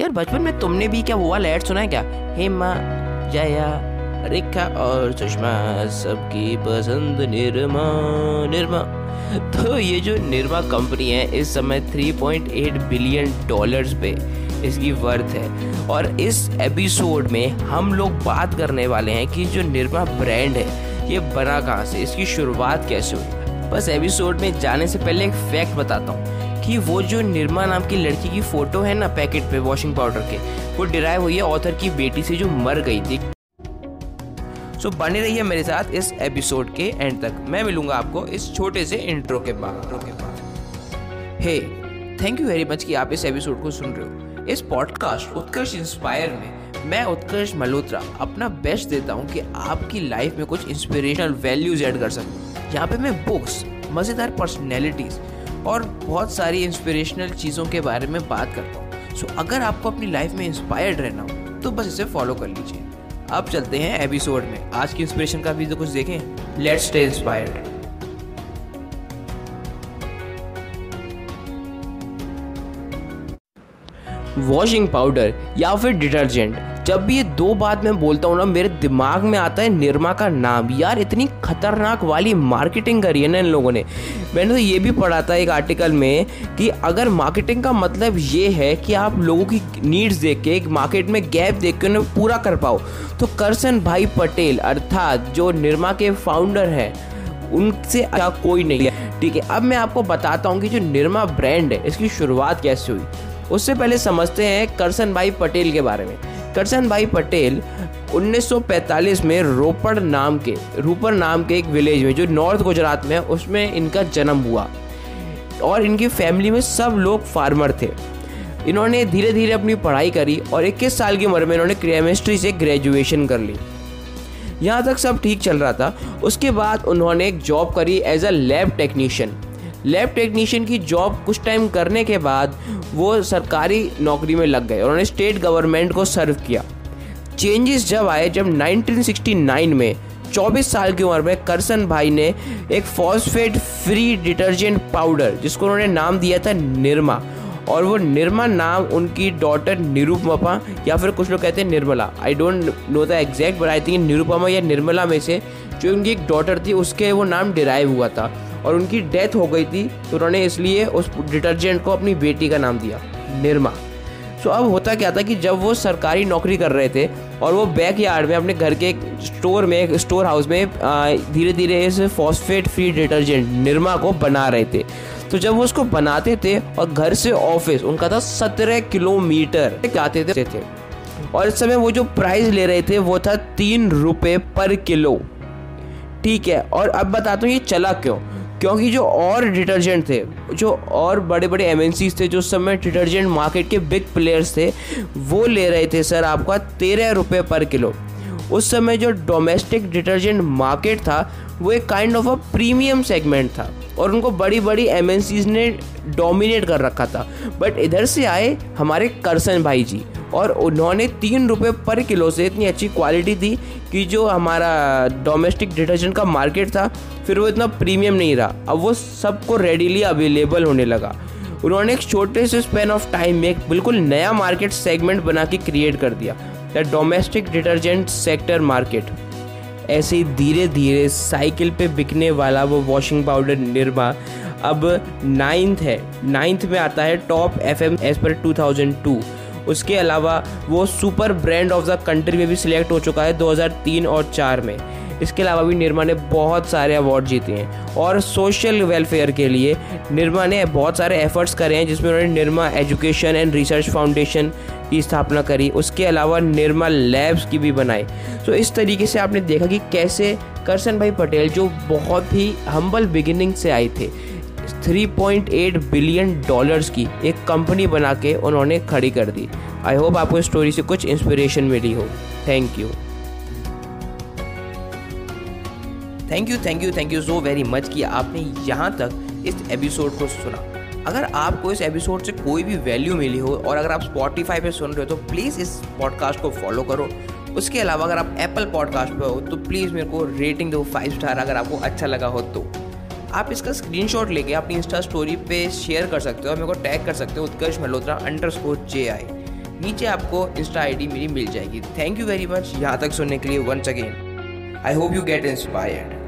यार, बचपन में तुमने भी क्या वाला ऐड सुना है क्या? हेमा जया, रेखा और सुषमा, सबकी पसंद निर्मा निर्मा। तो ये जो निर्मा कंपनी है, इस समय 3.8 बिलियन डॉलर्स पे इसकी वर्थ है। और इस एपिसोड में हम लोग बात करने वाले हैं कि जो निर्मा ब्रांड है, ये बना कहाँ से, इसकी शुरुआत कैसे हुई? बस एपिसोड में जाने से पहले एक फैक्ट बताता हूँ। कि वो जो निर्मा नाम की लड़की की फ़ोटो है ना पैकेट पे वॉशिंग पाउडर के वो डिराइव हुई है ऑथर की बेटी से जो मर गई थी सो so, बने रहिए मेरे साथ इस एपिसोड के एंड तक। मैं मिलूँगा आपको इस छोटे से इंट्रो के बाद के बाद। Hey thank you very much कि आप इस एपिसोड को सुन रहे हो। इस पॉडकास्ट उत्कर्ष इंस्पायर में मैं उत्कर्ष मल्होत्रा अपना बेस्ट देता हूँ कि आपकी लाइफ में कुछ इंस्पिरेशनल वैल्यूज़ ऐड कर सकूँ। यहाँ पे मैं बुक्स मज़ेदार पर्सनैलिटीज़ और बहुत सारी इंस्पिरेशनल चीज़ों के बारे में बात करता हूँ। सो अगर आपको अपनी लाइफ में इंस्पायर्ड रहना हो तो बस इसे फॉलो कर लीजिए। अब चलते हैं एपिसोड में। आज की इंस्पिरेशन का भी तो कुछ देखें? Let's stay inspired washing powder या फिर डिटर्जेंट जब भी ये दो बात मैं बोलता हूँ ना, मेरे दिमाग में आता है निर्मा का नाम। यार, इतनी खतरनाक वाली मार्केटिंग करी है ना इन लोगों ने। मैंने तो ये भी पढ़ा था एक आर्टिकल में कि अगर मार्केटिंग का मतलब ये है कि आप लोगों की नीड्स देख के, एक मार्केट में गैप देख के उन्हें पूरा कर पाओ। तो करसन भाई पटेल, अर्थात जो निर्मा के फाउंडर हैं, उनसे अच्छा कोई नहीं है। ठीक है, अब मैं आपको बताता हूँ कि जो निर्मा ब्रांड है, इसकी शुरुआत कैसे हुई। उससे पहले समझते हैं करसन भाई पटेल के बारे में। करसन भाई पटेल 1945 में रोपड़ नाम के रूपर नाम के एक विलेज में, जो नॉर्थ गुजरात में है, उसमें इनका जन्म हुआ। और इनकी फैमिली में सब लोग फार्मर थे। इन्होंने धीरे धीरे अपनी पढ़ाई करी और 21 साल की उम्र में इन्होंने केमिस्ट्री से ग्रेजुएशन कर ली। यहाँ तक सब ठीक चल रहा था। उसके बाद उन्होंने एक जॉब करी as a lab technician lab technician की जॉब कुछ टाइम करने के बाद वो सरकारी नौकरी में लग गए। उन्होंने स्टेट गवर्नमेंट को सर्व किया। चेंजेस जब आए, जब 1969 में 24 साल की उम्र में करसन भाई ने एक फॉस्फेट फ्री डिटर्जेंट पाउडर जिसको उन्होंने नाम दिया था निर्मा, और वो निर्मा नाम उनकी डॉटर निरुपमा या फिर कुछ लोग कहते हैं Nirmala. I don't know the exact but I think Nirupama या निर्मला में से जो उनकी एक डॉटर थी, उसके वो नाम डिराइव हुआ था। और उनकी डेथ हो गई थी तो उन्होंने इसलिए उस डिटर्जेंट को अपनी बेटी का नाम दिया निर्मा। सो अब होता क्या था कि जब वो सरकारी नौकरी कर रहे थे और वो बैक यार्ड में अपने घर के एक स्टोर में एक स्टोर हाउस में धीरे धीरे इस फॉस्फेट फ्री डिटर्जेंट निर्मा को बना रहे थे। तो जब वो उसको बनाते थे और घर से ऑफ़िस उनका था सत्रह किलोमीटर जाते थे, थे। और इस समय वो जो प्राइस ले रहे थे वो था तीन रुपये पर किलो। ठीक है और अब बताता हूँ ये चला क्यों? क्योंकि जो और डिटर्जेंट थे, जो और बड़े बड़े एम थे, जो उस समय डिटर्जेंट मार्केट के बिग प्लेयर्स थे, वो ले रहे थे सर आपका तेरह रुपये पर किलो। उस समय जो डोमेस्टिक डिटर्जेंट मार्केट था, वो एक kind of a premium segment था और उनको बड़ी बड़ी एम ने डोमिनेट कर रखा था। बट इधर से आए हमारे करसन भाई जी। और उन्होंने तीन रुपये पर किलो से इतनी अच्छी क्वालिटी दी कि जो हमारा डोमेस्टिक डिटर्जेंट का मार्केट था, फिर वो इतना प्रीमियम नहीं रहा। अब वो सबको रेडीली अवेलेबल होने लगा। उन्होंने एक छोटे से स्पेन ऑफ़ टाइम में एक बिल्कुल नया मार्केट सेगमेंट बना के क्रिएट कर दिया the domestic detergent sector market ऐसे ही धीरे धीरे साइकिल पे बिकने वाला वो वॉशिंग पाउडर निर्मा अब नाइन्थ है। नाइन्थ में आता है top F M as per two thousand two उसके अलावा वो super brand of the country में भी सिलेक्ट हो चुका है 2003 और 4 में। इसके अलावा भी निर्मा ने बहुत सारे अवार्ड जीते हैं। और सोशल वेलफेयर के लिए निर्मा ने बहुत सारे एफर्ट्स करे हैं, जिसमें उन्होंने Nirma education and research foundation की स्थापना करी। उसके अलावा निर्मा लैब्स की भी बनाई। तो इस तरीके से आपने देखा कि कैसे करसन भाई पटेल, जो बहुत ही हम्बल बिगिनिंग से आए थे 3.8 बिलियन डॉलर्स की एक कंपनी बना के उन्होंने खड़ी कर दी। आई होप आपको इस स्टोरी से कुछ इंस्पिरेशन मिली हो। Thank you thank you thank you thank you so very much कि आपने यहाँ तक इस एपिसोड को सुना। अगर आपको इस एपिसोड से कोई भी वैल्यू मिली हो और अगर आप स्पॉटिफाई पे सुन रहे हो तो प्लीज़ इस पॉडकास्ट को फॉलो करो। उसके अलावा अगर आप एप्पल पॉडकास्ट पे हो तो प्लीज़ मेरे को रेटिंग दो फाइव स्टार अगर आपको अच्छा लगा हो तो। आप इसका स्क्रीनशॉट लेके अपनी इंस्टा स्टोरी पे शेयर कर सकते हो और मेरे को टैग कर सकते हो Utkarsh Malhotra underscore J I नीचे आपको इंस्टा आईडी मेरी मिल जाएगी। थैंक यू वेरी मच यहाँ तक सुनने के लिए once again I hope you get inspired